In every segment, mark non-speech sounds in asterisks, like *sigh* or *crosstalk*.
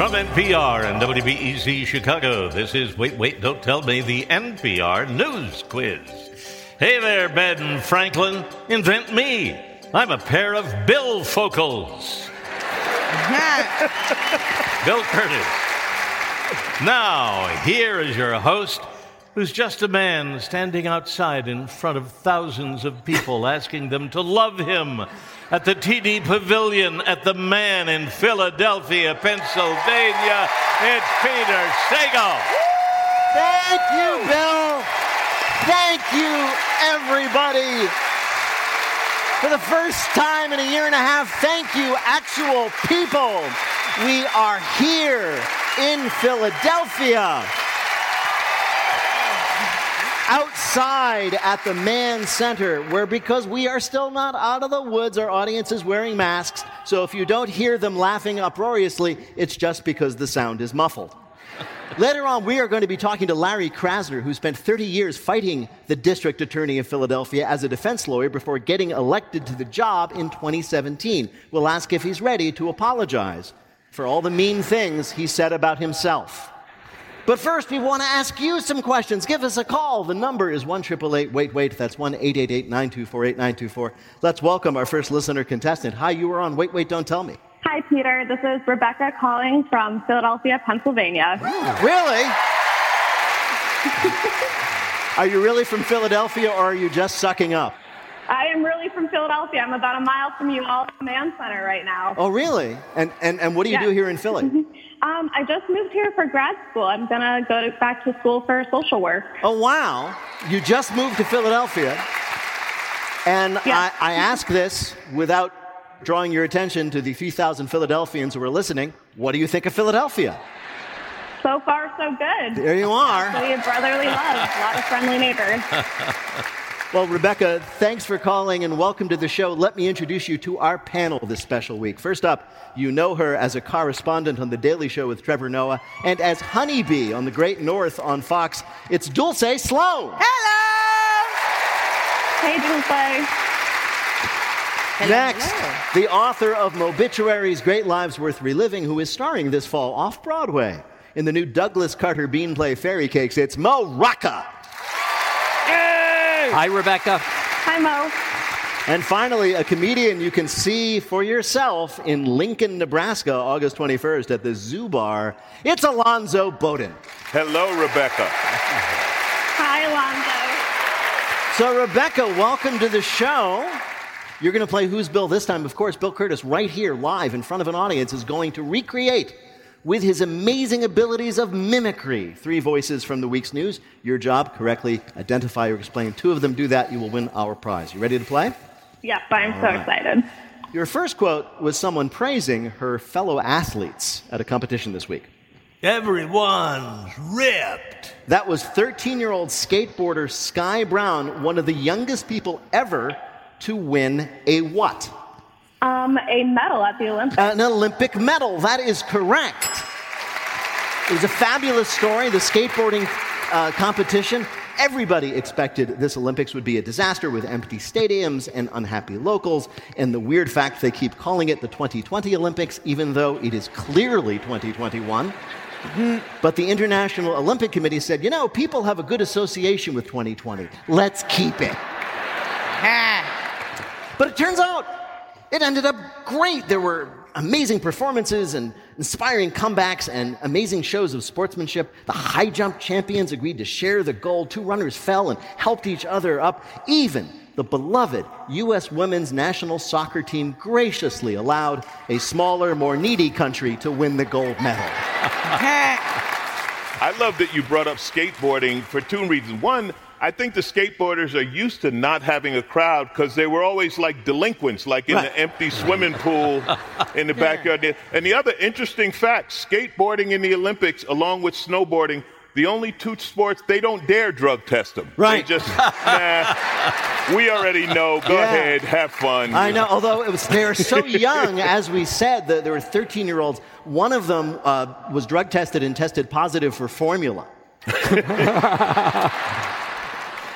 From NPR and WBEZ Chicago, this is Wait, Wait, Don't Tell Me, the NPR News Quiz. Hey there, Ben Franklin. Invent me. I'm a pair of bifocals. Bill Kurtis. Now, here is your host, who's just a man standing outside in front of thousands of people asking them to love him at the TD Pavilion at the Mann in Philadelphia, Pennsylvania. It's Peter Sagal. Thank you, Bill. Thank you, everybody. For the first time in a year and a half, thank you, actual people. We are here in Philadelphia outside at the Mann Center, where because we are still not out of the woods, our audience is wearing masks. So if you don't hear them laughing uproariously, it's just because the sound is muffled. *laughs* Later on, we are going to be talking to Larry Krasner, who spent 30 years fighting the district attorney of Philadelphia as a defense lawyer before getting elected to the job in 2017. We'll ask if he's ready to apologize for all the mean things he said about himself. But first, we want to ask you some questions. Give us a call. The number is 1 Wait Wait. That's 1 888 924 8924. Let's welcome our first listener contestant. Hi, you are on Wait Wait Don't Tell Me. Hi, Peter. This is Rebecca calling from Philadelphia, Pennsylvania. *gasps* Really? are you really from Philadelphia or are you just sucking up? I am really from Philadelphia. I'm about a mile from you all at the Mann Center right now. Oh, really? And, and, and what do you do here in Philly? *laughs* Um, I just moved here for grad school. I'm going to go to, back to school for social work. Oh, wow. You just moved to Philadelphia. And Yeah. I, I ask this without drawing your attention to the few thousand Philadelphians who are listening. What do you think of Philadelphia? So far, so good. There you are. Absolutely a brotherly love. A lot of friendly neighbors. *laughs* Well, Rebecca, thanks for calling and welcome to the show. Let me introduce you to our panel this special week. First up, you know her as a correspondent on The Daily Show with Trevor Noah and as Honeybee on The Great North on Fox. It's Dulce Sloan. Hello! Hey, Dulce. Next, the author of Mobituaries Great Lives Worth Reliving, who is starring this fall off Broadway in the new Douglas Carter Beane play Fairy Cakes. It's Mo Rocca. Hi, Rebecca. Hi, Mo. And finally, a comedian you can see for yourself in Lincoln, Nebraska, August 21st at the Zoo Bar. It's Alonzo Bodden. Hello, Rebecca. Hi, Alonzo. So, Rebecca, welcome to the show. You're going to play Who's Bill this time. Of course, Bill Kurtis, right here, live in front of an audience, is going to recreate with his amazing abilities of mimicry three voices from the week's news. Your job, correctly identify or explain two of them. Do that, you will win our prize. You ready to play? Yep, I'm so excited. Your first quote was someone praising her fellow athletes at a competition this week. Everyone's ripped. That was 13 year old skateboarder Sky Brown, one of the youngest people ever to win a what? Um, a medal at the Olympics. An Olympic medal. That is correct. It was a fabulous story. The skateboarding uh, competition. Everybody expected this Olympics would be a disaster with empty stadiums and unhappy locals. And the weird fact they keep calling it the 2020 Olympics, even though it is clearly 2021. But the International Olympic Committee said, you know, people have a good association with 2020. Let's keep it. But it turns out it ended up great. There were amazing performances and inspiring comebacks and amazing shows of sportsmanship. The high jump champions agreed to share the gold. Two runners fell and helped each other up. Even the beloved U.S. women's national soccer team graciously allowed a smaller, more needy country to win the gold medal. *laughs* I love that you brought up skateboarding for two reasons. One, I think the skateboarders are used to not having a crowd because they were always like delinquents, like in Right. the empty swimming pool in the *laughs* backyard. And the other interesting fact skateboarding in the Olympics, along with snowboarding, the only two sports they don't dare drug test them. Right. They just nah. We already know. Go Yeah. ahead, have fun. I know, although it was, they are so *laughs* young, as we said, that there were 13 year olds. One of them uh, was drug tested and tested positive for formula. *laughs*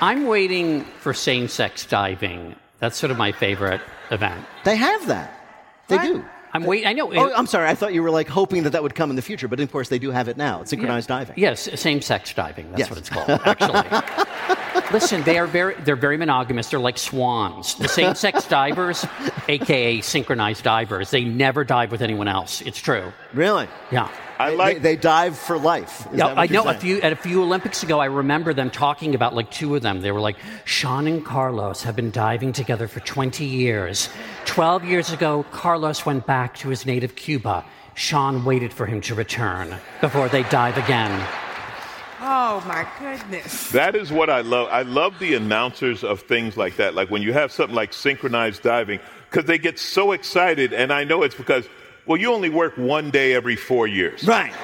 I'm waiting for same sex diving. That's sort of my favorite event. They have that. They do. I'm waiting. I know. Oh, I'm sorry. I thought you were like hoping that that would come in the future, but of course they do have it now. It's synchronized diving. Yes, same sex diving. That's Yes. what it's called, actually. *laughs* Listen, they are very they're very monogamous. They're like swans. The same sex *laughs* divers, aka synchronized divers, they never dive with anyone else. It's true. Really? Yeah. I They- like. They, dive for life. Is Yeah, I you're know a few at a few Olympics ago. I remember them talking about like two of them. They were like, Sean and Carlos have been diving together for 20 years. 12 years ago, Carlos went back to his native Cuba. Sean waited for him to return before they dive again. Oh my goodness. That is what I love. I love the announcers of things like that. Like when you have something like synchronized diving, because they get so excited, and I know it's because, well, you only work one day every four years. Right.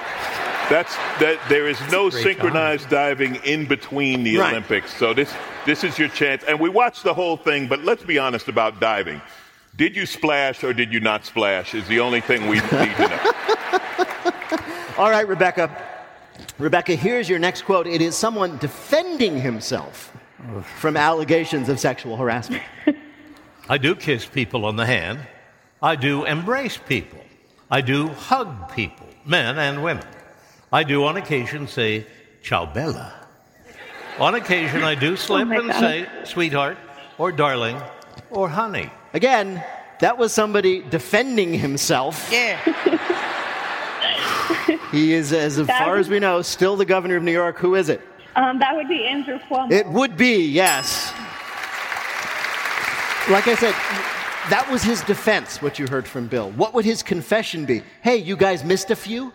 That's that. There is no great synchronized diving in between the Right. Olympics, so this this is your chance. And we watched the whole thing, but let's be honest about diving. Did you splash or did you not splash? Is the only thing we need to know. *laughs* All right, Rebecca. Rebecca, here's your next quote. It is someone defending himself from allegations of sexual harassment. I do kiss people on the hand. I do embrace people. I do hug people, men and women. I do on occasion say, Ciao Bella. On occasion, I do oh slip my and God. say, sweetheart, or darling, or honey. Again, that was somebody defending himself. Yeah. *laughs* *laughs* He is, as far as we know, still the governor of New York. Who is it? Um, that would be Andrew Cuomo. It would be, yes. Like I said, that was his defense, what you heard from Bill. What would his confession be? Hey, you guys missed a few?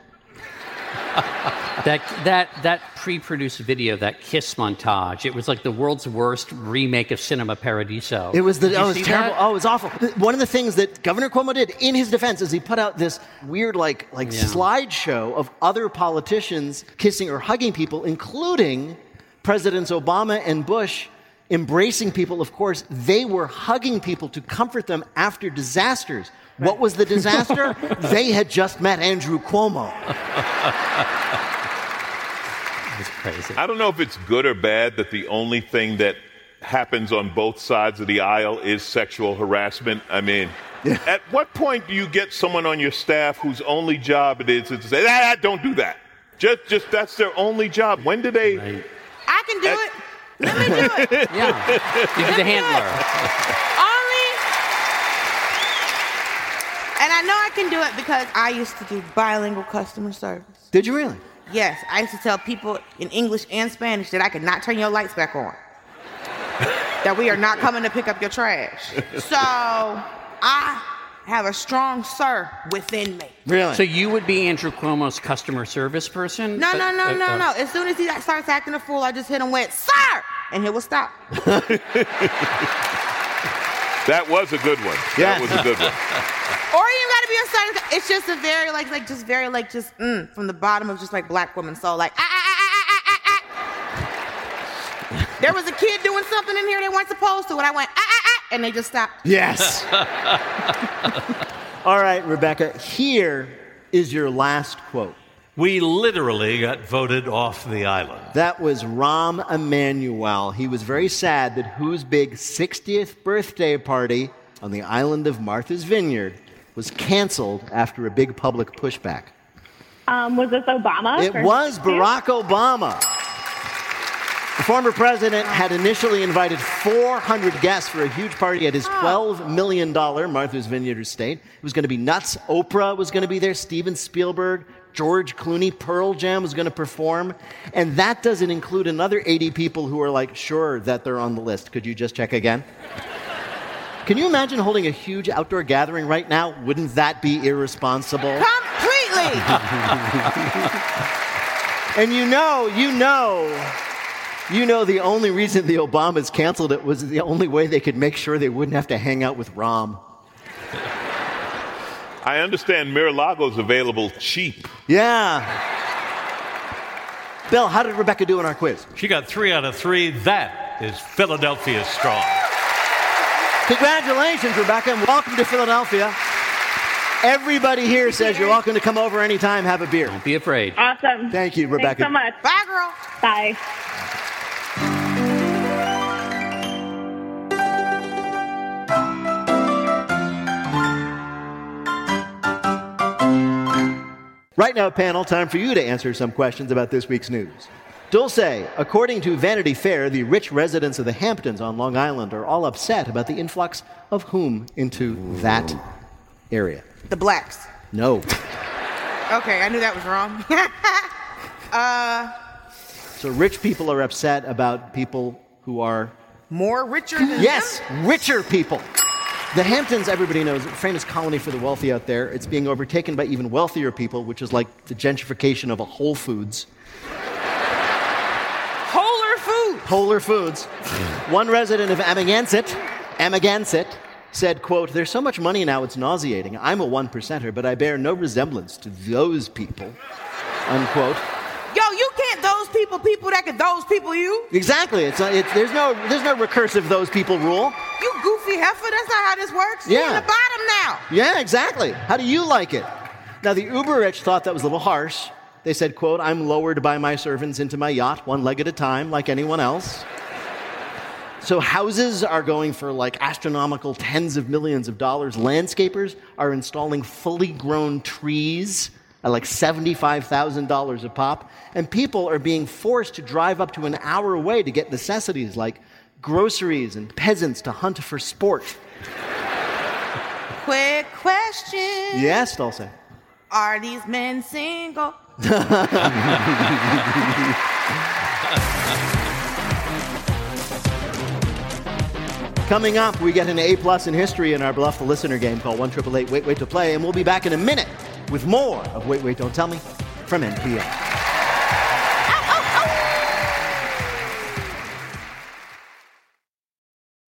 That that that pre-produced video, that kiss montage, it was like the world's worst remake of Cinema Paradiso. It was the oh, it was terrible. that? Oh, it was awful. One of the things that Governor Cuomo did in his defense is he put out this weird like like Yeah. slideshow of other politicians kissing or hugging people, including Presidents Obama and Bush embracing people. Of course, they were hugging people to comfort them after disasters. What was the disaster? they had just met Andrew Cuomo. It's crazy. I don't know if it's good or bad that the only thing that happens on both sides of the aisle is sexual harassment. I mean, *laughs* at what point do you get someone on your staff whose only job it is to say, ah, don't do that? Just, just that's their only job. When do they? Right. I can do it. Let me do it. *laughs* Yeah, you be the handler. Only. And I know I can do it because I used to do bilingual customer service. Did you really? Yes, I used to tell people in English and Spanish that I could not turn your lights back on. that we are not coming to pick up your trash. So I have a strong sir within me. Really? So you would be Andrew Cuomo's customer service person? No, But- no, no, uh, no, uh, no. As soon as he starts acting a fool, I just hit him with, sir! And he will stop. *laughs* That was a good one. Yeah. That was a good one. *laughs* Or you ain't gotta be a certain. It's just a very like like just very like just mm, from the bottom of just like black woman So like ah ah ah ah ah ah ah. ah. There was a kid doing something in here they weren't supposed to, and I went ah ah ah, and they just stopped. Yes. *laughs* All right, Rebecca, here is your last quote. We literally got voted off the island. That was Rahm Emanuel. He was very sad that whose big 60th birthday party on the island of Martha's Vineyard was canceled after a big public pushback. Um, was this Obama? It was Barack Obama. The former president had initially invited 400 guests for a huge party at his $12 million Martha's Vineyard estate. It was going to be nuts. Oprah was going to be there, Steven Spielberg, George Clooney, Pearl Jam was going to perform. And that doesn't include another 80 people who are like sure that they're on the list. Could you just check again? Can you imagine holding a huge outdoor gathering right now? Wouldn't that be irresponsible? Completely. *laughs* And you know, you know, you know the only reason the Obamas canceled it was the only way they could make sure they wouldn't have to hang out with Rahm. I understand Mar-a-Lago's available cheap. Yeah. Bill, how did Rebecca do in our quiz? She got three out of three. That is Philadelphia strong. Congratulations, Rebecca, and welcome to Philadelphia. Everybody here says you're welcome to come over anytime, have a beer. Don't be afraid. Awesome. Thank you, Rebecca. Thanks so much. Bye, girl. Bye. Right now, panel, time for you to answer some questions about this week's news. Dulce, according to Vanity Fair, the rich residents of the Hamptons on Long Island are all upset about the influx of whom into that area. The blacks. No. Okay, I knew that was wrong. *laughs* uh, So rich people are upset about people who are, more richer than yes, them? richer people. The Hamptons, everybody knows, a famous colony for the wealthy out there. It's being overtaken by even wealthier people, which is like the gentrification of a Whole Foods. Polar food. Polar Foods. One resident of Amagansett, Amagansett, said, quote, There's so much money now it's nauseating. I'm a one percenter, but I bear no resemblance to those people. Unquote. Yo, you can't those people people that could those people you. Exactly. It's, it's, there's, no, there's no recursive those people rule. Goofy heifer. That's not how this works. You're Yeah. in the bottom now. Yeah, exactly. How do you like it? Now, the uber rich thought that was a little harsh. They said, quote, I'm lowered by my servants into my yacht, one leg at a time, like anyone else. So houses are going for like astronomical tens of millions of dollars. Landscapers are installing fully grown trees at like $75,000 a pop. And people are being forced to drive up to an hour away to get necessities like groceries and peasants to hunt for sport. Quick question. Yes, Dulce. Are these men single? *laughs* Coming up, we get an A plus in history in our Bluff the Listener game called One Triple Eight Wait Wait to Play, and we'll be back in a minute with more of Wait Wait Don't Tell Me from NPR.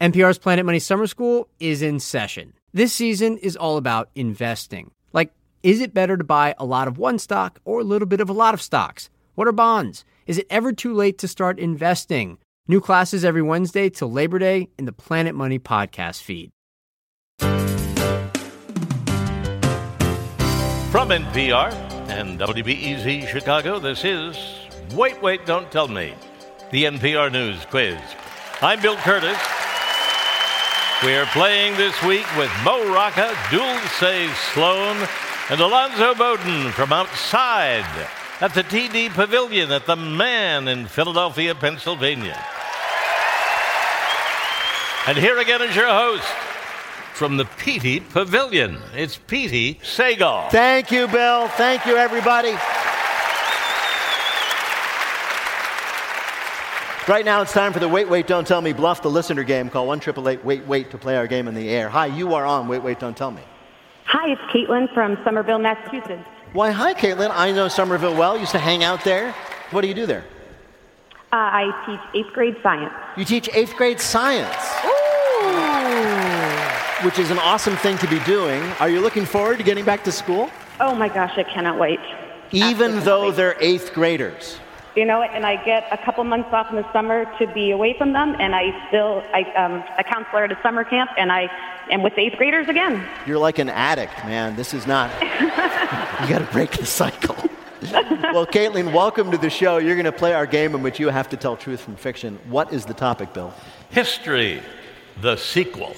NPR's Planet Money Summer School is in session. This season is all about investing. Like, is it better to buy a lot of one stock or a little bit of a lot of stocks? What are bonds? Is it ever too late to start investing? New classes every Wednesday till Labor Day in the Planet Money podcast feed. From NPR and WBEZ Chicago, this is Wait, Wait, Don't Tell Me, the NPR News Quiz. I'm Bill Kurtis. We are playing this week with Mo Rocca, Dulce Sloan, and Alonzo Bodden from outside at the TD Pavilion at the Mann in Philadelphia, Pennsylvania. And here again is your host from the Petey Pavilion. It's Petey Sagal. Thank you, Bill. Thank you, everybody. Right now, it's time for the Wait, Wait, Don't Tell Me Bluff the Listener game. Call 1 Wait, Wait to play our game in the air. Hi, you are on Wait, Wait, Don't Tell Me. Hi, it's Caitlin from Somerville, Massachusetts. Why, hi, Caitlin. I know Somerville well. Used to hang out there. What do you do there? Uh, I teach eighth grade science. You teach eighth grade science. Ooh. Which is an awesome thing to be doing. Are you looking forward to getting back to school? Oh my gosh, I cannot wait. Even Absolutely. though they're eighth graders. You know, and I get a couple months off in the summer to be away from them, and I still, I, um, a counselor at a summer camp, and I am with eighth graders again. You're like an addict, man. This is not. *laughs* you got to break the cycle. *laughs* well, Caitlin, welcome to the show. You're going to play our game in which you have to tell truth from fiction. What is the topic, Bill? History, the sequel.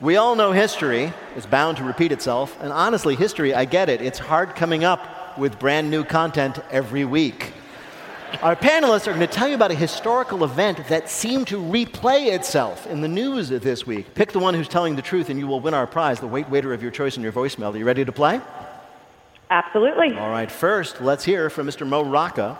We all know history is bound to repeat itself. And honestly, history, I get it. It's hard coming up with brand new content every week. Our panelists are going to tell you about a historical event that seemed to replay itself in the news this week. Pick the one who's telling the truth, and you will win our prize, the wait waiter of your choice in your voicemail. Are you ready to play? Absolutely. All right, first, let's hear from Mr. Mo Rocca.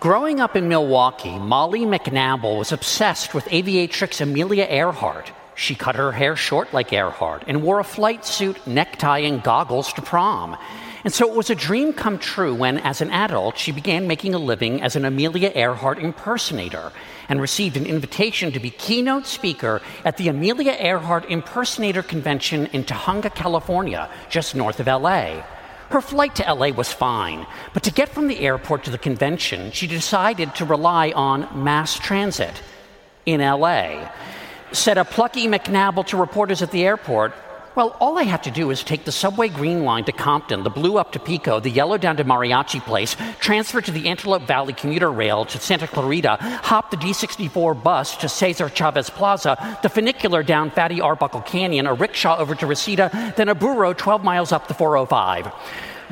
Growing up in Milwaukee, Molly McNabble was obsessed with aviatrix Amelia Earhart. She cut her hair short like Earhart and wore a flight suit, necktie, and goggles to prom. And so it was a dream come true when, as an adult, she began making a living as an Amelia Earhart impersonator and received an invitation to be keynote speaker at the Amelia Earhart Impersonator Convention in Tujunga, California, just north of LA. Her flight to LA was fine, but to get from the airport to the convention, she decided to rely on mass transit in LA. Said a plucky McNabble to reporters at the airport, well, all I have to do is take the subway green line to Compton, the blue up to Pico, the yellow down to Mariachi Place, transfer to the Antelope Valley commuter rail to Santa Clarita, hop the D64 bus to Cesar Chavez Plaza, the funicular down Fatty Arbuckle Canyon, a rickshaw over to Reseda, then a burro 12 miles up the 405.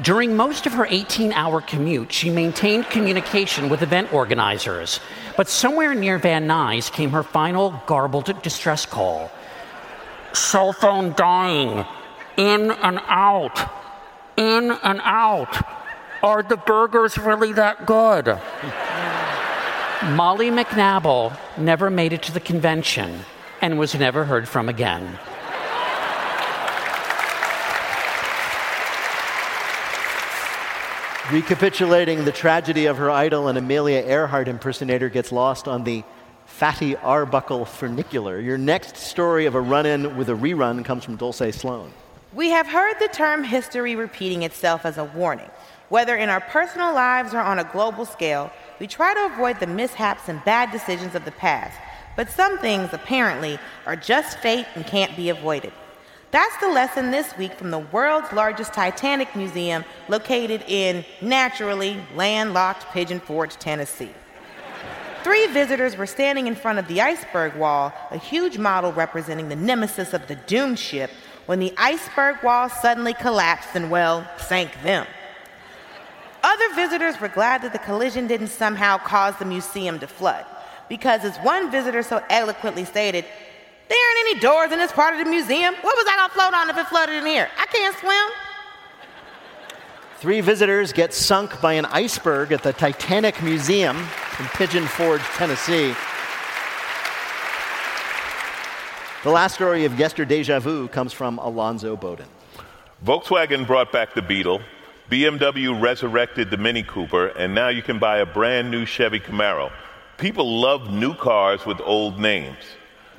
During most of her 18 hour commute, she maintained communication with event organizers. But somewhere near Van Nuys came her final garbled distress call cell phone dying, in and out, in and out. Are the burgers really that good? Molly McNabble never made it to the convention and was never heard from again. Recapitulating the tragedy of her idol, an Amelia Earhart impersonator gets lost on the Fatty Arbuckle funicular. Your next story of a run in with a rerun comes from Dulce Sloan. We have heard the term history repeating itself as a warning. Whether in our personal lives or on a global scale, we try to avoid the mishaps and bad decisions of the past. But some things, apparently, are just fate and can't be avoided. That's the lesson this week from the world's largest Titanic museum located in, naturally, landlocked Pigeon Forge, Tennessee. Three visitors were standing in front of the iceberg wall, a huge model representing the nemesis of the doomed ship, when the iceberg wall suddenly collapsed and, well, sank them. Other visitors were glad that the collision didn't somehow cause the museum to flood, because as one visitor so eloquently stated, there aren't any doors in this part of the museum. What was I gonna float on if it flooded in here? I can't swim. Three visitors get sunk by an iceberg at the Titanic Museum in Pigeon Forge, Tennessee. The last story of Yester Deja Vu comes from Alonzo Bodden. Volkswagen brought back the Beetle, BMW resurrected the Mini Cooper, and now you can buy a brand new Chevy Camaro. People love new cars with old names.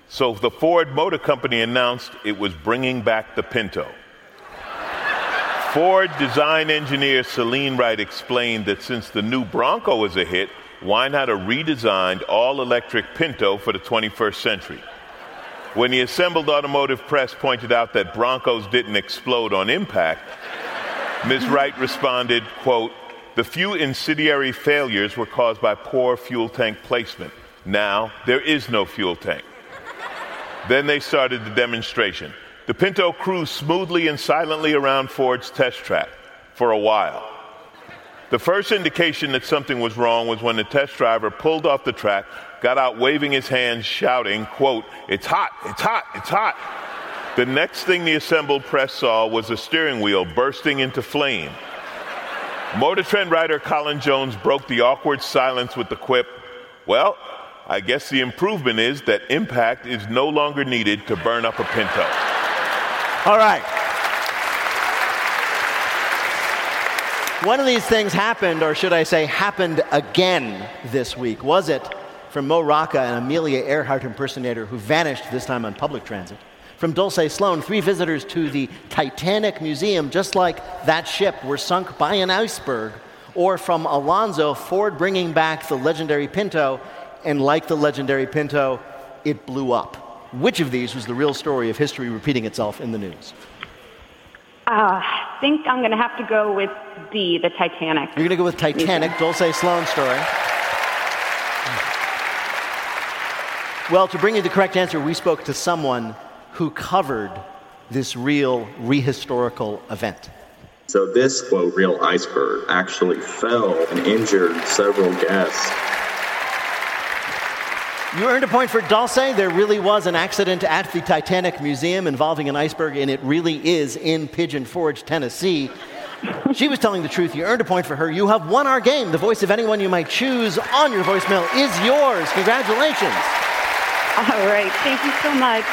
So the Ford Motor Company announced it was bringing back the Pinto. Ford design engineer Selene Wright explained that since the new Bronco is a hit, why not a redesigned all electric Pinto for the 21st century? When the assembled automotive press pointed out that Broncos didn't explode on impact, Ms. Wright responded, quote, the few incendiary failures were caused by poor fuel tank placement. Now there is no fuel tank. then they started the demonstration. The Pinto cruised smoothly and silently around Ford's test track for a while. The first indication that something was wrong was when the test driver pulled off the track, got out waving his hands, shouting, quote, It's hot, it's hot, it's hot. The next thing the assembled press saw was the steering wheel bursting into flame. Motor Trend writer Colin Jones broke the awkward silence with the quip, Well, I guess the improvement is that impact is no longer needed to burn up a Pinto. All right. One of these things happened, or should I say, happened again this week. Was it from Mo Rocca, an Amelia Earhart impersonator who vanished this time on public transit? From Dulce Sloan, three visitors to the Titanic Museum, just like that ship, were sunk by an iceberg. Or from Alonzo, Ford bringing back the legendary Pinto, and like the legendary Pinto, it blew up. Which of these was the real story of history repeating itself in the news? Uh, I think I'm going to have to go with D, the Titanic. You're going to go with Titanic, Dulce Sloan story. Well, to bring you the correct answer, we spoke to someone who covered this real rehistorical event. So, this, quote, real iceberg actually fell and injured several guests. You earned a point for Dulce. There really was an accident at the Titanic Museum involving an iceberg, and it really is in Pigeon Forge, Tennessee. she was telling the truth. You earned a point for her. You have won our game. The voice of anyone you might choose on your voicemail is yours. Congratulations. All right. Thank you so much.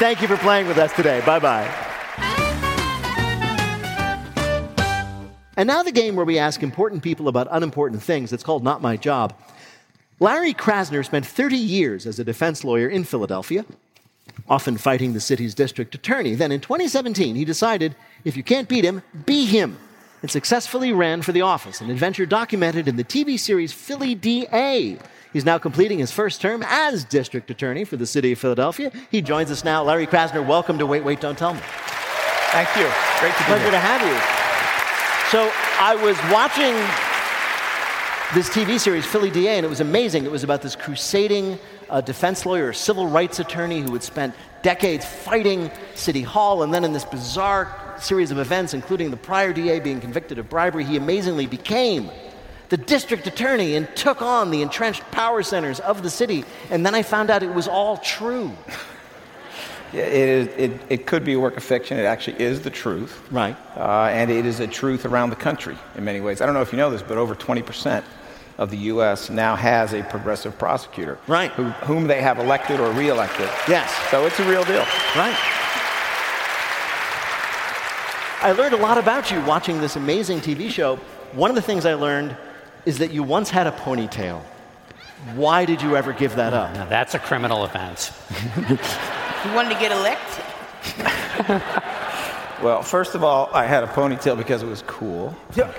Thank you for playing with us today. Bye bye. And now the game where we ask important people about unimportant things. It's called Not My Job. Larry Krasner spent 30 years as a defense lawyer in Philadelphia, often fighting the city's district attorney. Then in 2017, he decided if you can't beat him, be him, and successfully ran for the office, an adventure documented in the TV series Philly DA. He's now completing his first term as district attorney for the city of Philadelphia. He joins us now. Larry Krasner, welcome to Wait, Wait, Don't Tell Me. Thank you. Great to be Pleasure here. to have you. So I was watching this TV series, Philly DA, and it was amazing. It was about this crusading uh, defense lawyer, civil rights attorney who had spent decades fighting City Hall, and then in this bizarre series of events, including the prior DA being convicted of bribery, he amazingly became the district attorney and took on the entrenched power centers of the city. And then I found out it was all true. It, is, it, it could be a work of fiction. It actually is the truth. Right. Uh, and it is a truth around the country in many ways. I don't know if you know this, but over 20% of the U.S. now has a progressive prosecutor. Right. Who, whom they have elected or reelected. Yes. So it's a real deal. Right. I learned a lot about you watching this amazing TV show. One of the things I learned is that you once had a ponytail. Why did you ever give that up? Now, that's a criminal offense. *laughs* You wanted to get elected. *laughs* Well, first of all, I had a ponytail because it was cool. okay. *laughs*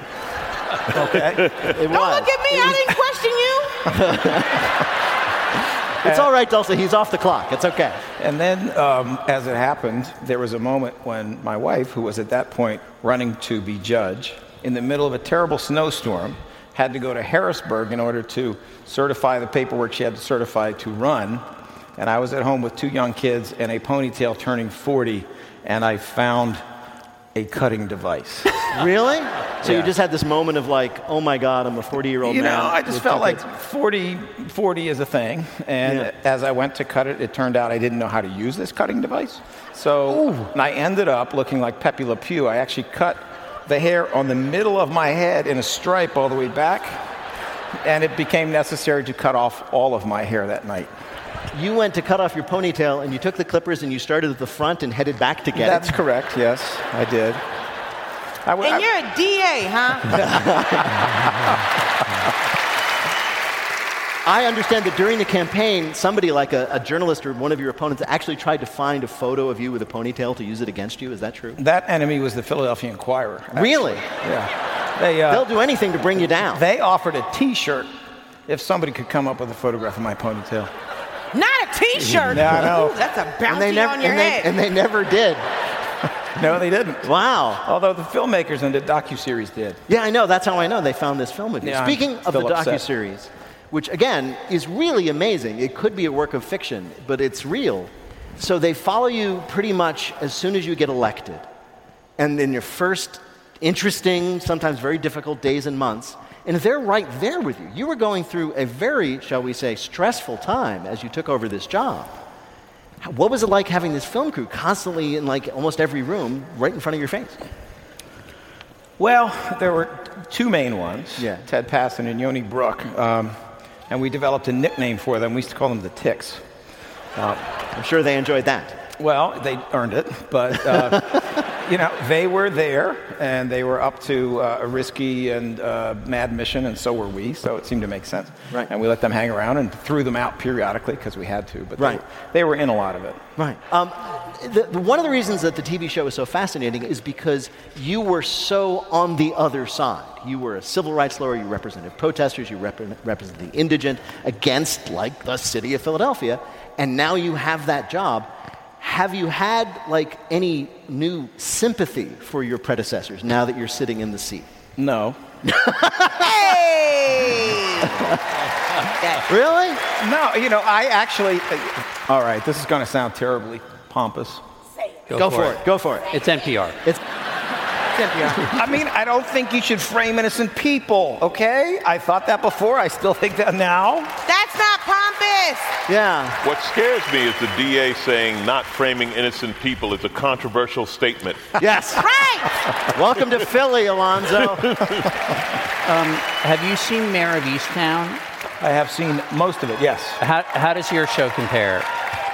It Don't look at me. I didn't question you. *laughs* It's all right, Dulce. He's off the clock. It's okay. And then, um, as it happened, there was a moment when my wife, who was at that point running to be judge, in the middle of a terrible snowstorm, had to go to Harrisburg in order to certify the paperwork she had to certify to run. And I was at home with two young kids and a ponytail turning 40, and I found a cutting device. *laughs* Really? So you just had this moment of like, oh my God, I'm a 40 year old now. You know, I just felt like 40, 40 is a thing. And Yeah. as I went to cut it, it turned out I didn't know how to use this cutting device. So and I ended up looking like Pepe Le Pew. I actually cut the hair on the middle of my head in a stripe all the way back. And it became necessary to cut off all of my hair that night. You went to cut off your ponytail and you took the clippers and you started at the front and headed back to get That's it. correct, yes, I did. I w- And I- you're a DA, huh? I understand that during the campaign, somebody like a, a journalist or one of your opponents actually tried to find a photo of you with a ponytail to use it against you. Is that true? that enemy was the Philadelphia Inquirer. actually. Really? Yeah. They, uh, They'll do anything to bring you down. They offered a T-shirt if somebody could come up with a photograph of my ponytail. Not a T-shirt. Yeah, I know. Ooh, that's a bouncy and they never on your and they, head. and they never did. *laughs* No, they didn't. Wow. Although the filmmakers in the docuseries did. Yeah, I know. That's how I know they found this film of you. Yeah, I'm Speaking of the still upset. docuseries, which again is really amazing. It could be a work of fiction, but it's real. So they follow you pretty much as soon as you get elected. And in your first interesting, sometimes very difficult days and months, and they're right there with you. You were going through a very, shall we say, stressful time as you took over this job. What was it like having this film crew constantly in like almost every room right in front of your face? Well, there were two main ones. Yeah. Ted Passon and Yoni Brook. Um, and we developed a nickname for them. We used to call them the Ticks. I'm sure they enjoyed that. Well, they earned it, but uh, *laughs* you know they were there, and they were up to uh, a risky and uh, mad mission, and so were we. So it seemed to make sense. Right. And we let them hang around and threw them out periodically because we had to. But Right. they, they were in a lot of it. Right. Um, the, the- one of the reasons that the TV show is so fascinating is because you were so on the other side. You were a civil rights lawyer, you represented protesters, you rep- represent the indigent against, like, the city of Philadelphia, and now you have that job. Have you had, like, any new sympathy for your predecessors now that you're sitting in the seat? No. hey! *laughs* Really? No, you know, I actually. Uh, all right, this is going to sound terribly pompous. Go, for it. Go for it. It's NPR. It's, NPR. *laughs* I mean, I don't think you should frame innocent people, okay? I thought that before. I still think that now. That's not Yeah. What scares me is the DA saying not framing innocent people is a controversial statement. Yes. *laughs* Right. Welcome to Philly, Alonzo. *laughs* Um, have you seen Mare of Easttown? I have seen most of it, yes. How, how does your show compare?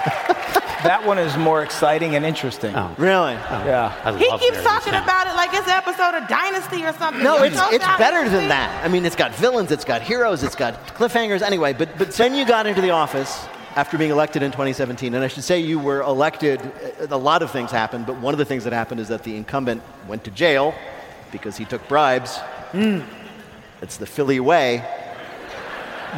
*laughs* That one is more exciting and interesting. Oh. really? Yeah. I He keeps Mayor talking about it like it's an episode of Dynasty or something. No, You it's it's better than that. I mean, it's got villains, it's got heroes, it's got cliffhangers. Anyway, but but then you got into the office after being elected in 2017, and I should say you were elected. A lot of things happened, but one of the things that happened is that the incumbent went to jail because he took bribes. Hmm. It's the Philly way.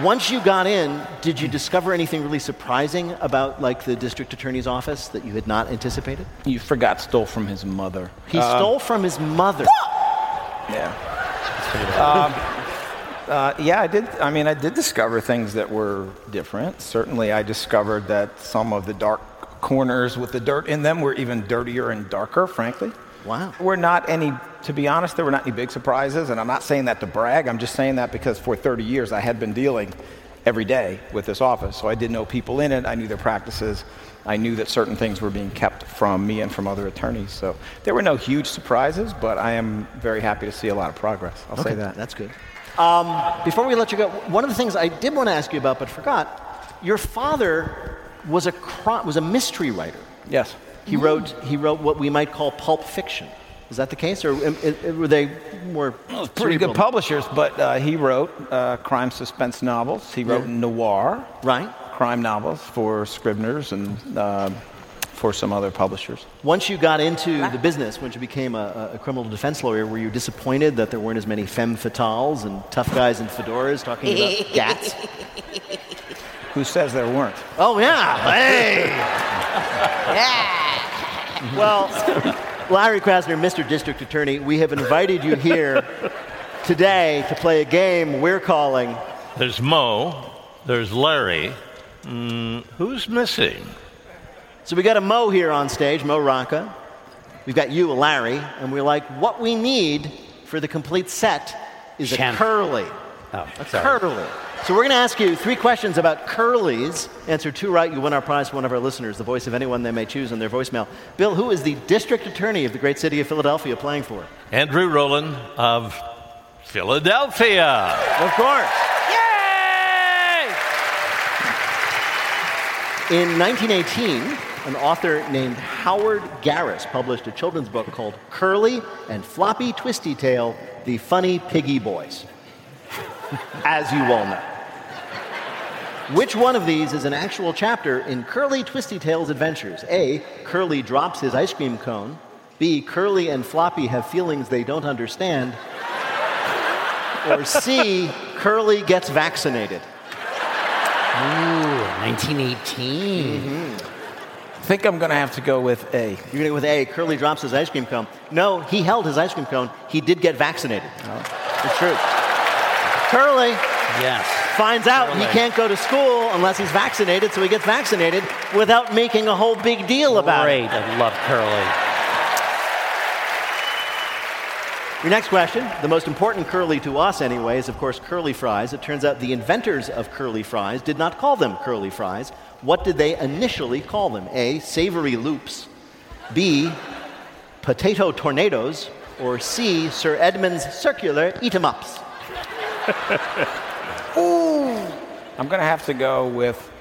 Once you got in, did you discover anything really surprising about like the district attorney's office that you had not anticipated? You forgot stole from his mother. He stole from his mother. Yeah. um, uh, yeah, I did. I mean, I did discover things that were different. Certainly, I discovered that some of the dark corners with the dirt in them were even dirtier and darker, frankly. Wow. We're not any, to be honest, there were not any big surprises. And I'm not saying that to brag. I'm just saying that because for 30 years I had been dealing every day with this office. So I did know people in it. I knew their practices. I knew that certain things were being kept from me and from other attorneys. So there were no huge surprises, but I am very happy to see a lot of progress. I'll say that. That's good. Um, before we let you go, one of the things I did want to ask you about but forgot, your father was a cri- was a mystery writer. Yes. He wrote he wrote what we might call pulp fiction. Is that the case, or um, uh, were they more Pretty good publishers, but uh, he wrote uh, crime suspense novels. He wrote noir, Right. crime novels for Scribner's and uh, for some other publishers. Once you got into the business, once you became a, a criminal defense lawyer, were you disappointed that there weren't as many femme fatales and tough guys in fedoras talking about *laughs* gats? Who says there weren't? Oh yeah, hey. *laughs* *laughs* Well, Larry Krasner, Mr. District Attorney, we have invited you here today to play a game we're calling There's Mo. There's Larry. Mm, who's missing? So we got a Mo here on stage, Mo Rocca. We've got you, Larry, and we're like, what we need for the complete set is Shan- a curly. Oh, A sorry. curly. So we're going to ask you three questions about curlies. Answer two right, you win our prize for one of our listeners, the voice of anyone they may choose on their voicemail. Bill, who is the district attorney of the great city of Philadelphia playing for? Andrew Rowland of Philadelphia. Of course. Yay! In 1918, an author named Howard Garis published a children's book called Curly and Floppy Twisty Tail, The Funny Piggy Boys. *laughs* As you all know. Which one of these is an actual chapter in Curly Twisty Tail's adventures? A. Curly drops his ice cream cone. B. Curly and Floppy have feelings they don't understand. Or C. Curly gets vaccinated. Ooh, 1918. I mm-hmm. think I'm going to have to go with A. You're going to go with A. Curly drops his ice cream cone. No, he held his ice cream cone. He did get vaccinated. Oh. It's true. Curly Yes. finds out he can't go to school unless he's vaccinated, so he gets vaccinated without making a whole big deal about Great. it. Great. I love Curly. Your next question, the most important curly to us anyway, is of course curly fries. It turns out the inventors of curly fries did not call them curly fries. What did they initially call them? A. Savory loops. B. Potato tornadoes. Or C. Sir Edmund's circular eat 'em ups. *laughs* I'm going to have to go with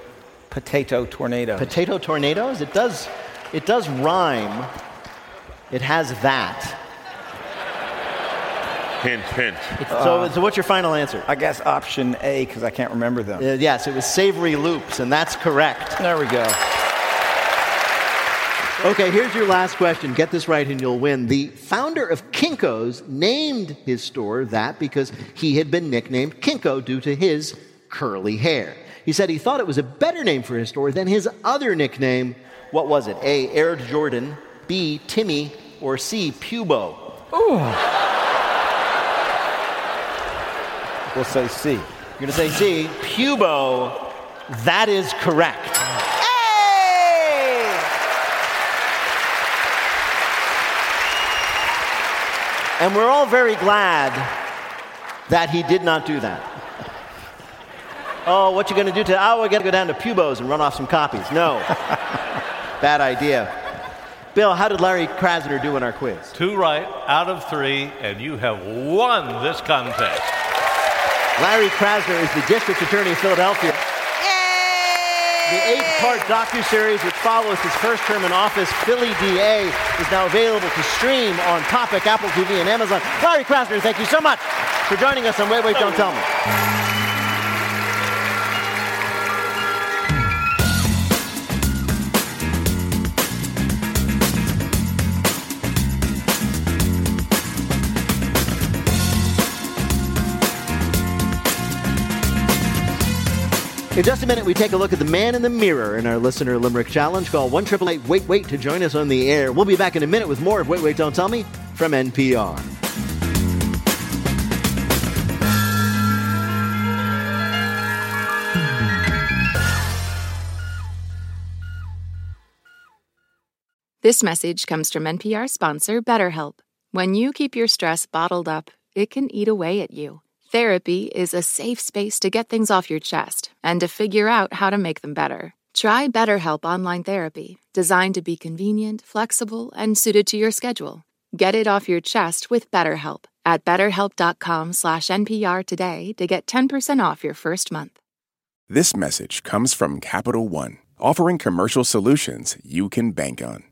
potato tornado. Potato tornadoes? It does, it does rhyme. It has that. Hint, hint. so, so what's your final answer? I guess option A because I can't remember them. Uh, yes, it was savory loops, and that's correct. There we go. Okay, here's your last question. Get this right and you'll win. The founder of Kinko's named his store that because he had been nicknamed Kinko due to his curly hair. He said he thought it was a better name for his store than his other nickname. What was it? A. Air Jordan, B. Timmy, or C. Pubo? Ooh. We'll say C. You're going to say C. Pubo. That is correct. And we're all very glad that he did not do that. Oh, what you gonna do today? Oh, we gotta go down to Pubo's and run off some copies. No, *laughs* bad idea. Bill, how did Larry Krasner do in our quiz? Two right out of three, and you have won this contest. Larry Krasner is the district attorney of Philadelphia. The eight-part docu-series which follows his first term in office, Philly DA, is now available to stream on Topic, Apple TV, and Amazon. Larry Krasner, thank you so much for joining us on Wait, Wait, Don't Tell Me. In just a minute, we take a look at the man in the mirror in our listener limerick challenge. Call one triple eight wait wait to join us on the air. We'll be back in a minute with more of Wait Wait Don't Tell Me from NPR. This message comes from NPR sponsor BetterHelp. When you keep your stress bottled up, it can eat away at you. Therapy is a safe space to get things off your chest and to figure out how to make them better. Try BetterHelp Online Therapy, designed to be convenient, flexible, and suited to your schedule. Get it off your chest with BetterHelp at betterhelp.com slash NPR today to get 10% off your first month. This message comes from Capital One, offering commercial solutions you can bank on.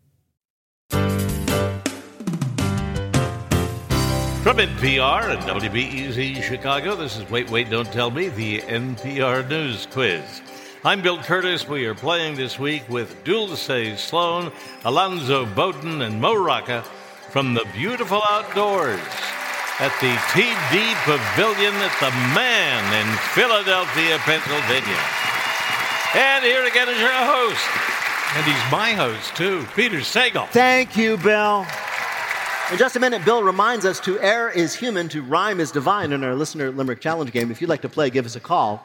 NPR and WBEZ Chicago, this is Wait, Wait, Don't Tell Me, the NPR News Quiz. I'm Bill Kurtis. We are playing this week with Dulce Sloan, Alonzo Bodden, and Mo Rocca from the beautiful outdoors at the TD Pavilion at the Mann in Philadelphia, Pennsylvania. And here again is your host, and he's my host too, Peter Sagal. Thank you, Bill. In just a minute, Bill reminds us to err is human, to rhyme is divine in our listener limerick challenge game. If you'd like to play, give us a call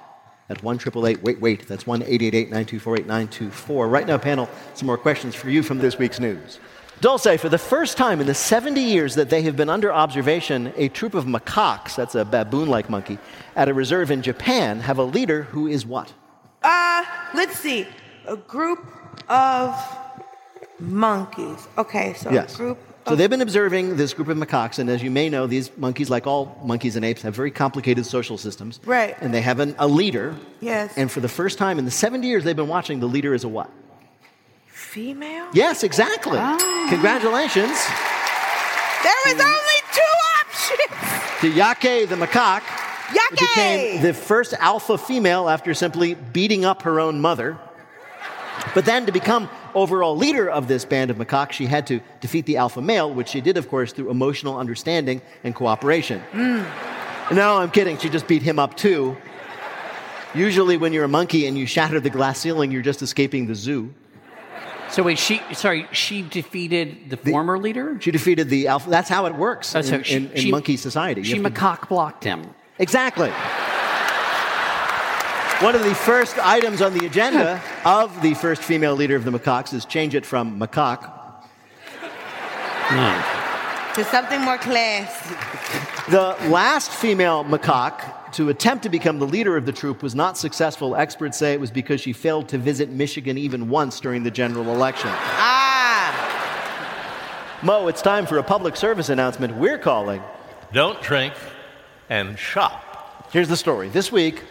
at 1 wait wait. That's 1 924 Right now, panel, some more questions for you from this week's news. Dulce, for the first time in the 70 years that they have been under observation, a troop of macaques, that's a baboon like monkey, at a reserve in Japan have a leader who is what? Uh, let's see. A group of monkeys. Okay, so Yes. a group So they've been observing this group of macaques, and as you may know, these monkeys, like all monkeys and apes, have very complicated social systems. Right. And they have an, a leader. Yes. And for the first time in the 70 years they've been watching, the leader is a what? female? Yes, exactly. Ah. Congratulations There was only two options. to Yake the macaque. Yake! became the first alpha female after simply beating up her own mother. But then to become overall leader of this band of macaques, she had to defeat the alpha male, which she did, of course, through emotional understanding and cooperation. Mm. No, I'm kidding. She just beat him up too. Usually, when you're a monkey and you shatter the glass ceiling, you're just escaping the zoo. So wait, she sorry, she defeated the, former leader. She defeated the alpha. That's how it works Oh, in, she- in- in she- monkey society. You She macaque blocked him. Exactly. One of the first items on the agenda of the first female leader of the macaques is change it from macaque To something more class. The last female macaque to attempt to become the leader of the troop was not successful. Experts say it was because she failed to visit Michigan even once during the general election. Ah. Mo, it's time for a public service announcement we're calling. Don't drink and shop. Here's the story. This week,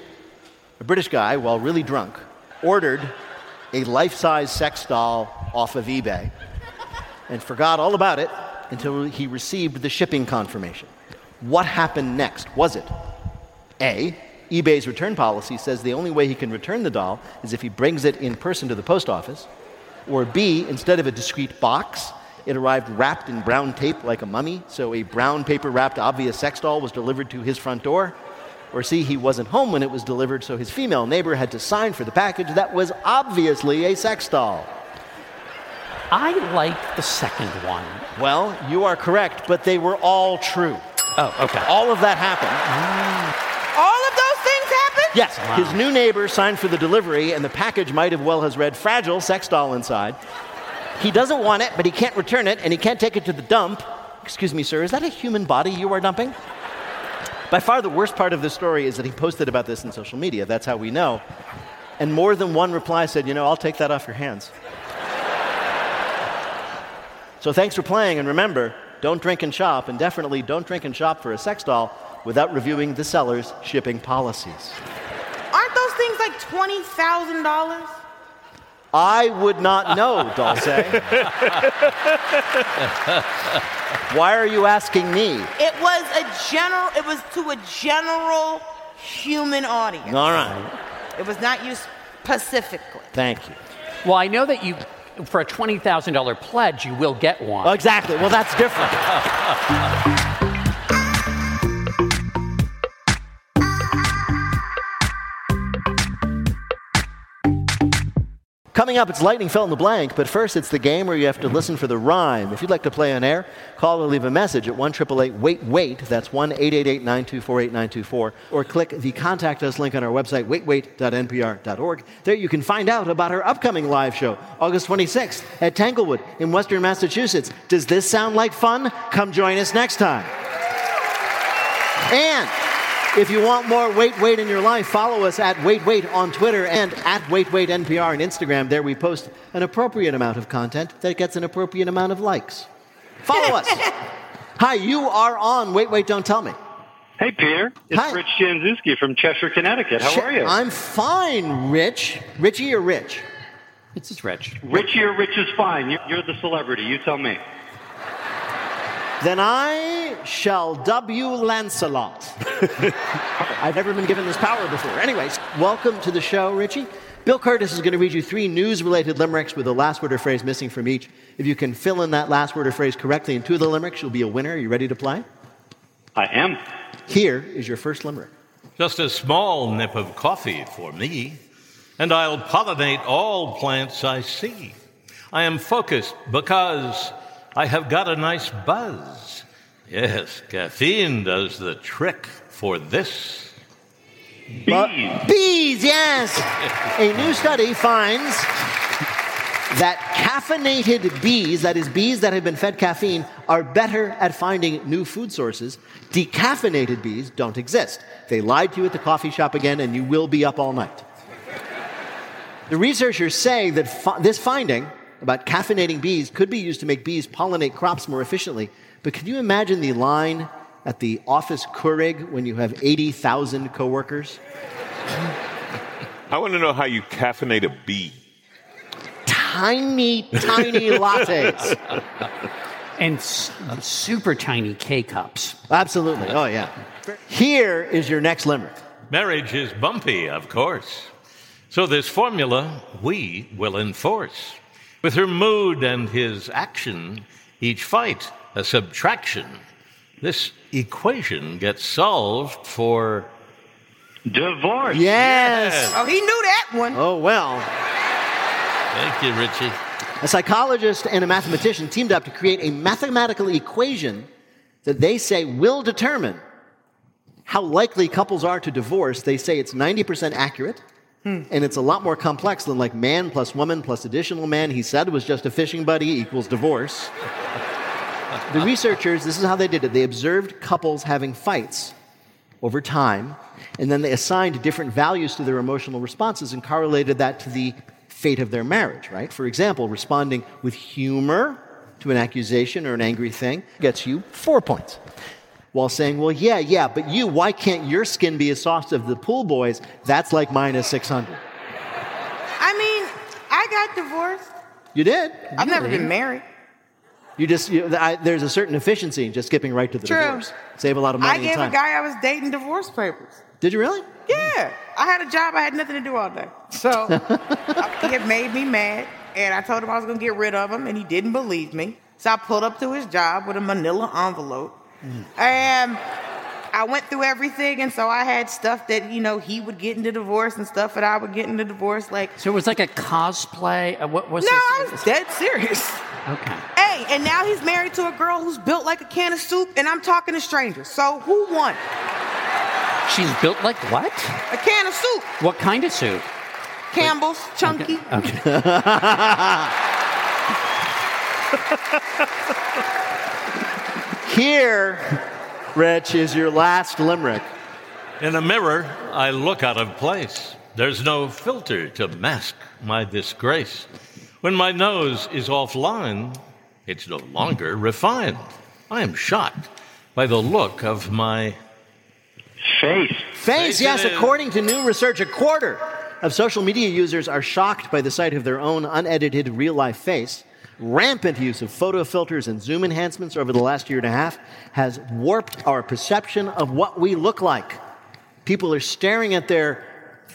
a British guy, while really drunk, ordered a life size sex doll off of eBay and forgot all about it until he received the shipping confirmation. What happened next? Was it A, eBay's return policy says the only way he can return the doll is if he brings it in person to the post office, or B, instead of a discreet box, it arrived wrapped in brown tape like a mummy, so a brown paper wrapped obvious sex doll was delivered to his front door, Or C, he wasn't home when it was delivered, so his female neighbor had to sign for the package that was obviously a sex doll. I like the second one. Well, you are correct, but they were all true. Oh, okay. All of that happened. Mm. All of those things happened? Yes, his new neighbor signed for the delivery, and the package might have well has read fragile sex doll inside. He doesn't want it, but he can't return it, and he can't take it to the dump. Excuse me, sir, is that a human body you are dumping? By far, the worst part of this story is that he posted about this in social media. That's how we know. And more than one reply said, you know, I'll take that off your hands. so thanks for playing, and remember, don't drink and shop, and definitely don't drink and shop for a sex doll without reviewing the seller's shipping policies. Aren't those things like $20,000? I would not know, Dulce. *laughs* Why are you asking me? It was a general, it was to a general human audience. All right. It was not used specifically. Thank you. Well, I know that you, for a $20,000 pledge, you will get one. Exactly. Well, that's different. *laughs* Coming up, it's lightning fill in the blank, but first it's the game where you have to listen for the rhyme. If you'd like to play on air, call or leave a message at 1 wait wait. That's 1 888 924 8924. Or click the contact us link on our website, waitwait.npr.org. There you can find out about our upcoming live show, August 26th at Tanglewood in Western Massachusetts. Does this sound like fun? Come join us next time. And if you want more Wait Wait in your life, follow us at Wait Wait on Twitter and at Wait Wait NPR on Instagram. There we post an appropriate amount of content that gets an appropriate amount of likes. Follow us. *laughs* Hi, you are on Wait Wait Don't Tell Me. Hey, Peter. It's Hi. Rich Janzuski from Cheshire, Connecticut. How Sh- are you? I'm fine, Rich. Richie or Rich? It's just Rich. Richie or Rich is fine. You- You're the celebrity. You tell me. Then I shall dub you Lancelot. *laughs* I've never been given this power before. Anyways, welcome to the show, Richie. Bill Kurtis is going to read you three news related limericks with a last word or phrase missing from each. If you can fill in that last word or phrase correctly in two of the limericks, you'll be a winner. Are you ready to play? I am. Here is your first limerick. Just a small nip of coffee for me, and I'll pollinate all plants I see. I am focused because I have got a nice buzz. Yes, caffeine does the trick for this. But bees, yes. a new study finds that caffeinated bees, that is, bees that have been fed caffeine, are better at finding new food sources. Decaffeinated bees don't exist. They lied to you at the coffee shop again, and you will be up all night. The researchers say that fi- this finding about caffeinating bees could be used to make bees pollinate crops more efficiently. But can you imagine the line at the office Keurig when you have 80,000 coworkers? I want to know how you caffeinate a bee. Tiny, tiny *laughs* lattes. And s- super tiny K cups. Absolutely. Oh, yeah. Here is your next limerick. Marriage is bumpy, of course. So this formula we will enforce. With her mood and his action, each fight a subtraction. This equation gets solved for divorce. Yes. Oh, he knew that one. Oh, well. Thank you, Richie. A psychologist and a mathematician teamed up to create a mathematical equation that they say will determine how likely couples are to divorce. They say it's 90% accurate. Hmm. And it's a lot more complex than like man plus woman plus additional man. He said was just a fishing buddy equals divorce. The researchers, this is how they did it. They observed couples having fights over time, and then they assigned different values to their emotional responses and correlated that to the fate of their marriage, right? For example, responding with humor to an accusation or an angry thing gets you four points. While saying, well, yeah, yeah, but you, why can't your skin be as soft as the pool boys? That's like minus 600. I mean, I got divorced. You did. I've never been married. You just, you, I, there's a certain efficiency in just skipping right to the True. divorce. Save a lot of money I gave a guy I was dating divorce papers. Did you really? Yeah. I had a job I had nothing to do all day. So *laughs* had made me mad, and I told him I was going to get rid of him, and he didn't believe me. So I pulled up to his job with a manila envelope. Mm. And I went through everything, and so I had stuff that you know he would get into divorce and stuff that I would get into divorce. Like So it was like a cosplay. Uh, what was no, this? I was dead serious. Okay. Hey, and now he's married to a girl who's built like a can of soup, and I'm talking to strangers. So who won? She's built like what? A can of soup. What kind of soup? Campbell's, chunky. Okay. *laughs* Here, Rich, is your last limerick. In a mirror, I look out of place. There's no filter to mask my disgrace. When my nose is offline, it's no longer refined. I am shocked by the look of my face. Face, Face yes. According to new research, a quarter of social media users are shocked by the sight of their own unedited real life face. Rampant use of photo filters and zoom enhancements over the last year and a half has warped our perception of what we look like. People are staring at their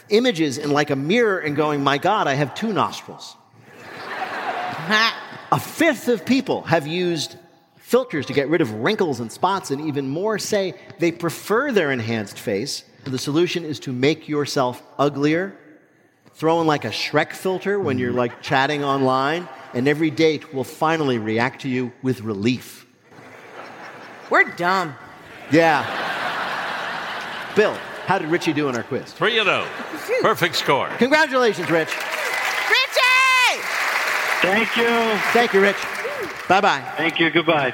images in like a mirror and going, My God, I have two nostrils. *laughs* A fifth of people have used filters to get rid of wrinkles and spots, and even more say they prefer their enhanced face. The solution is to make yourself uglier. Throw in like a Shrek filter when you're mm-hmm. like chatting online, and every date will finally react to you with relief. We're dumb. Yeah. Bill, how did Richie do in our quiz? 3 0. Perfect score. Congratulations, Rich. Richie! Thank you. Thank you, Rich. Bye bye. Thank you. Goodbye.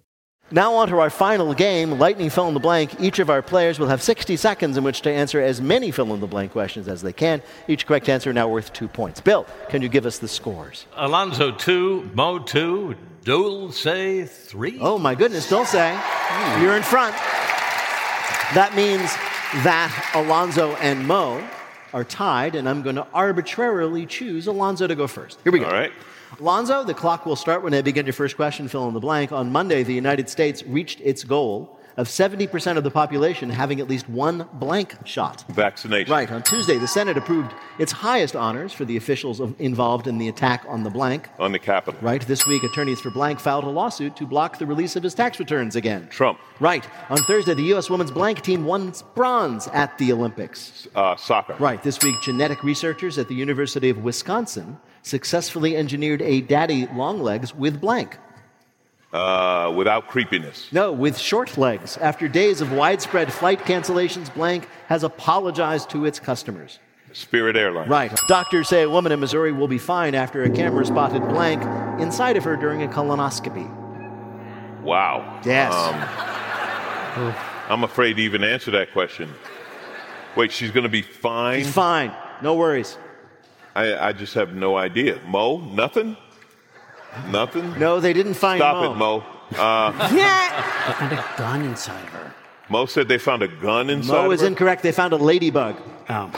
Now, on to our final game, Lightning Fill in the Blank. Each of our players will have 60 seconds in which to answer as many fill in the blank questions as they can. Each correct answer now worth two points. Bill, can you give us the scores? Alonzo 2, Mo 2, Dulce 3. Oh, my goodness, Dulce, hmm. you're in front. That means that Alonzo and Mo are tied, and I'm going to arbitrarily choose Alonzo to go first. Here we go. All right. Alonzo, the clock will start when I begin your first question, fill in the blank. On Monday, the United States reached its goal of 70% of the population having at least one blank shot. Vaccination. Right. On Tuesday, the Senate approved its highest honors for the officials of, involved in the attack on the blank. On the Capitol. Right. This week, attorneys for blank filed a lawsuit to block the release of his tax returns again. Trump. Right. On Thursday, the U.S. women's blank team won bronze at the Olympics. Uh, soccer. Right. This week, genetic researchers at the University of Wisconsin successfully engineered a daddy longlegs with blank. Uh, without creepiness. No, with short legs. After days of widespread flight cancellations, Blank has apologized to its customers. Spirit Airlines. Right. Doctors say a woman in Missouri will be fine after a camera spotted Blank inside of her during a colonoscopy. Wow. Yes. Um, I'm afraid to even answer that question. Wait, she's going to be fine? She's fine. No worries. I, I just have no idea. Mo, nothing? Nothing? No, they didn't find Stop Mo. it, Mo. Uh, Yeah. They found a gun inside her. Mo said they found a gun inside Mo of is her? incorrect. They found a ladybug. Oh.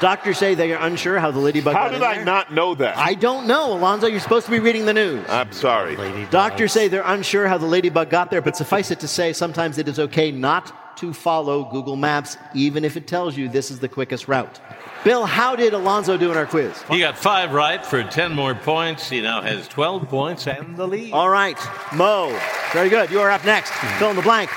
Doctors say they are unsure how the ladybug got there. How got did in I there. not know that? I don't know, Alonzo. You're supposed to be reading the news. I'm sorry. Doctors say they're unsure how the ladybug got there, but suffice it to say, sometimes it is okay not to follow Google Maps, even if it tells you this is the quickest route. Bill, how did Alonzo do in our quiz? He got five right for 10 more points. He now has 12 points and the lead. All right, Mo. Very good. You are up next. Fill in the blank.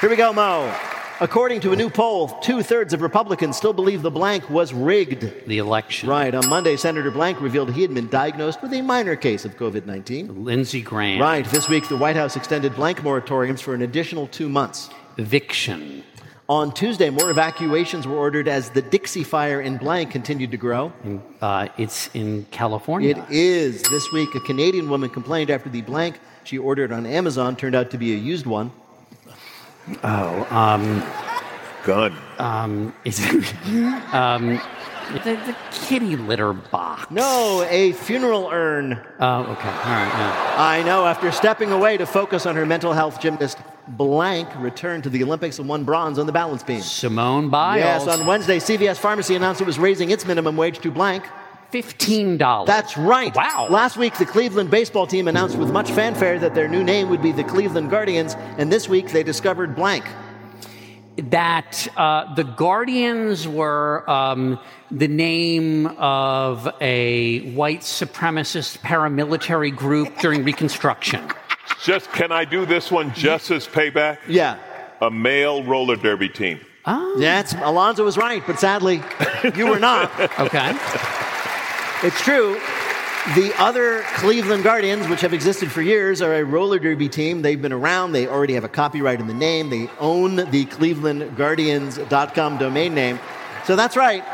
Here we go, Mo. According to a new poll, two thirds of Republicans still believe the blank was rigged. The election. Right. On Monday, Senator Blank revealed he had been diagnosed with a minor case of COVID 19. Lindsey Graham. Right. This week, the White House extended blank moratoriums for an additional two months. Eviction. On Tuesday, more evacuations were ordered as the Dixie Fire in blank continued to grow. Uh, it's in California. It is. This week, a Canadian woman complained after the blank she ordered on Amazon turned out to be a used one. Oh, um, Gun. um, is *laughs* um, the, the kitty litter box. No, a funeral urn. Oh, okay. All right. Yeah. I know. After stepping away to focus on her mental health, gymnast Blank returned to the Olympics and won bronze on the balance beam. Simone Biles. Yes, on Wednesday, CVS Pharmacy announced it was raising its minimum wage to blank. $15. That's right. Wow. Last week, the Cleveland baseball team announced with much fanfare that their new name would be the Cleveland Guardians, and this week they discovered blank. That uh, the Guardians were um, the name of a white supremacist paramilitary group during Reconstruction. Just can I do this one just as payback? Yeah. A male roller derby team. Oh. That's Alonzo was right, but sadly, you were not. Okay. It's true. The other Cleveland Guardians, which have existed for years, are a roller derby team. They've been around. They already have a copyright in the name. They own the clevelandguardians.com domain name. So that's right.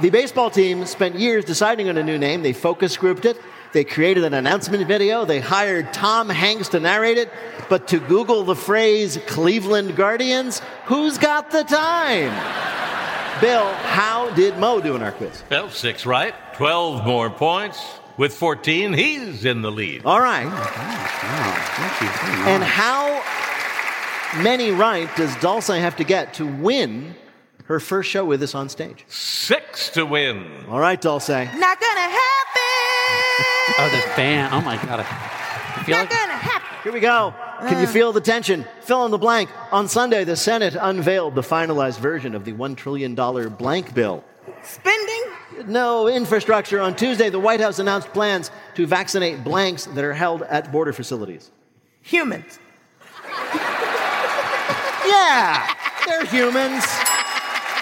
The baseball team spent years deciding on a new name. They focus grouped it. They created an announcement video. They hired Tom Hanks to narrate it. But to Google the phrase Cleveland Guardians, who's got the time? Bill, how did Mo do in our quiz? Well, six right, 12 more points. With 14, he's in the lead. All right. Oh, and how many right does Dulce have to get to win her first show with us on stage? Six to win. All right, Dulce. Not gonna happen. Oh, the fan. Oh, my God. I feel Not like gonna happen. Here we go. Can you uh. feel the tension? Fill in the blank. On Sunday, the Senate unveiled the finalized version of the $1 trillion blank bill. Spending? No infrastructure. On Tuesday, the White House announced plans to vaccinate blanks that are held at border facilities. Humans. *laughs* Yeah, they're humans.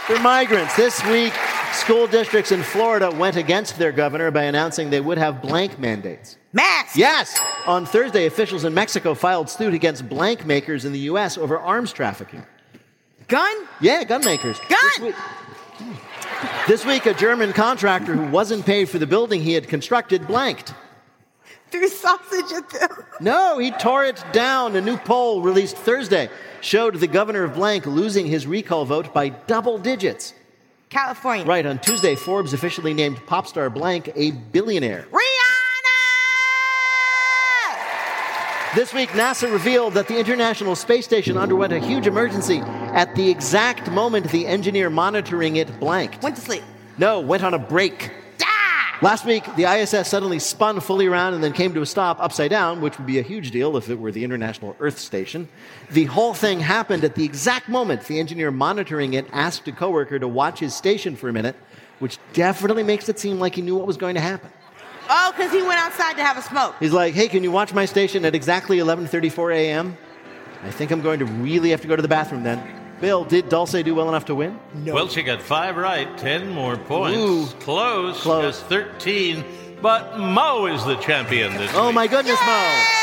They're migrants. This week, school districts in Florida went against their governor by announcing they would have blank mandates. Masks. Yes! On Thursday, officials in Mexico filed suit against blank makers in the U.S. over arms trafficking. Gun? Yeah, gun makers. Gun. This week, a German contractor who wasn't paid for the building he had constructed blanked. Threw sausage at them. No, he tore it down. A new poll released Thursday showed the governor of blank losing his recall vote by double digits. California. Right, on Tuesday, Forbes officially named pop star blank a billionaire. Rihanna! This week, NASA revealed that the International Space Station underwent a huge emergency at the exact moment the engineer monitoring it blanked. Went to sleep. No, went on a break. Last week, the ISS suddenly spun fully around and then came to a stop upside down, which would be a huge deal if it were the International Earth Station. The whole thing happened at the exact moment the engineer monitoring it asked a coworker to watch his station for a minute, which definitely makes it seem like he knew what was going to happen. Oh, because he went outside to have a smoke. He's like, "Hey, can you watch my station at exactly 11:34 a.m.?" I think I'm going to really have to go to the bathroom then. Bill, did Dulce do well enough to win? No. Well, she got five right, 10 more points. Ooh. Close. Close. Got 13. But Mo is the champion this year. Oh week. my goodness, Mo!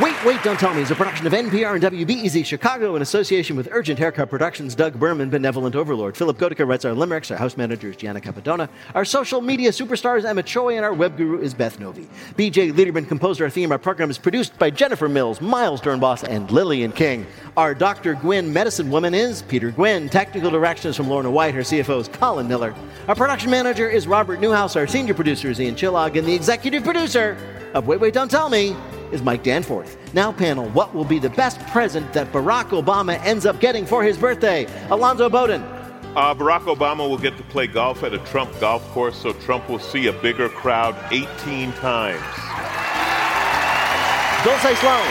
Wait, wait, don't tell me. It's a production of NPR and WBEZ Chicago in association with Urgent Haircut Productions, Doug Berman, Benevolent Overlord. Philipp Goedicke writes our limericks. Our house manager is Gianna Capadona. Our social media superstar is Emma Choi, and our web guru is Beth Novey. BJ Leiderman composed our theme. Our program is produced by Jennifer Mills, Miles Doornbos, and Lillian King. Our Dr. Gwyn medicine woman is Peter Gwyn. Technical directions from Lorna White. Her CFO is Colin Miller. Our production manager is Robert Neuhaus. Our senior producer is Ian Chillag. And the executive producer of Wait, Wait, Don't Tell Me is Mike Danforth. Now, panel, what will be the best present that Barack Obama ends up getting for his birthday? Alonzo Bodden. Uh, Barack Obama will get to play golf at a Trump golf course, so Trump will see a bigger crowd 18 times. Dulce Sloan.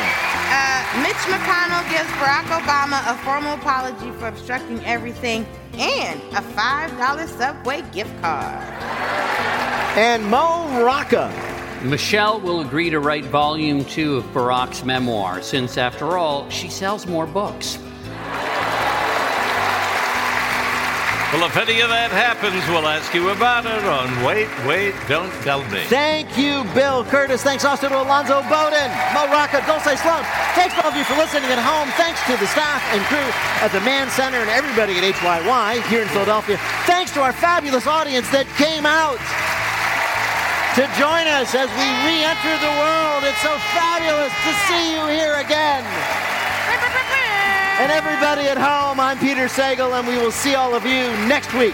Uh, Mitch McConnell gives Barack Obama a formal apology for obstructing everything and a $5 Subway gift card. And Mo Rocca. Michelle will agree to write volume two of Barack's memoir, since, after all, she sells more books. Well, if any of that happens, we'll ask you about it on Wait, Wait, Don't Tell Me. Thank you, Bill Kurtis. Thanks also to Alonzo Bodden, Mo Rocca, Dulce Sloan. Thanks to all of you for listening at home. Thanks to the staff and crew at the Mann Center and everybody at HYY here in Philadelphia. Thanks to our fabulous audience that came out to join us as we re-enter the world. It's so fabulous to see you here again. And everybody at home, I'm Peter Sagal, and we will see all of you next week.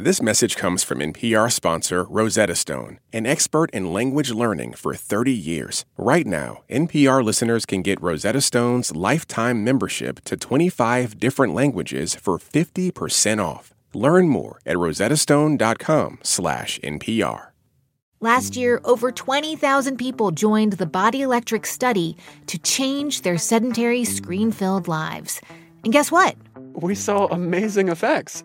This message comes from NPR sponsor Rosetta Stone, an expert in language learning for 30 years. Right now, NPR listeners can get Rosetta Stone's lifetime membership to 25 different languages for 50% off. Learn more at rosettastone.com/npr. Last year, over 20,000 people joined the Body Electric study to change their sedentary, screen filled lives. And guess what? We saw amazing effects.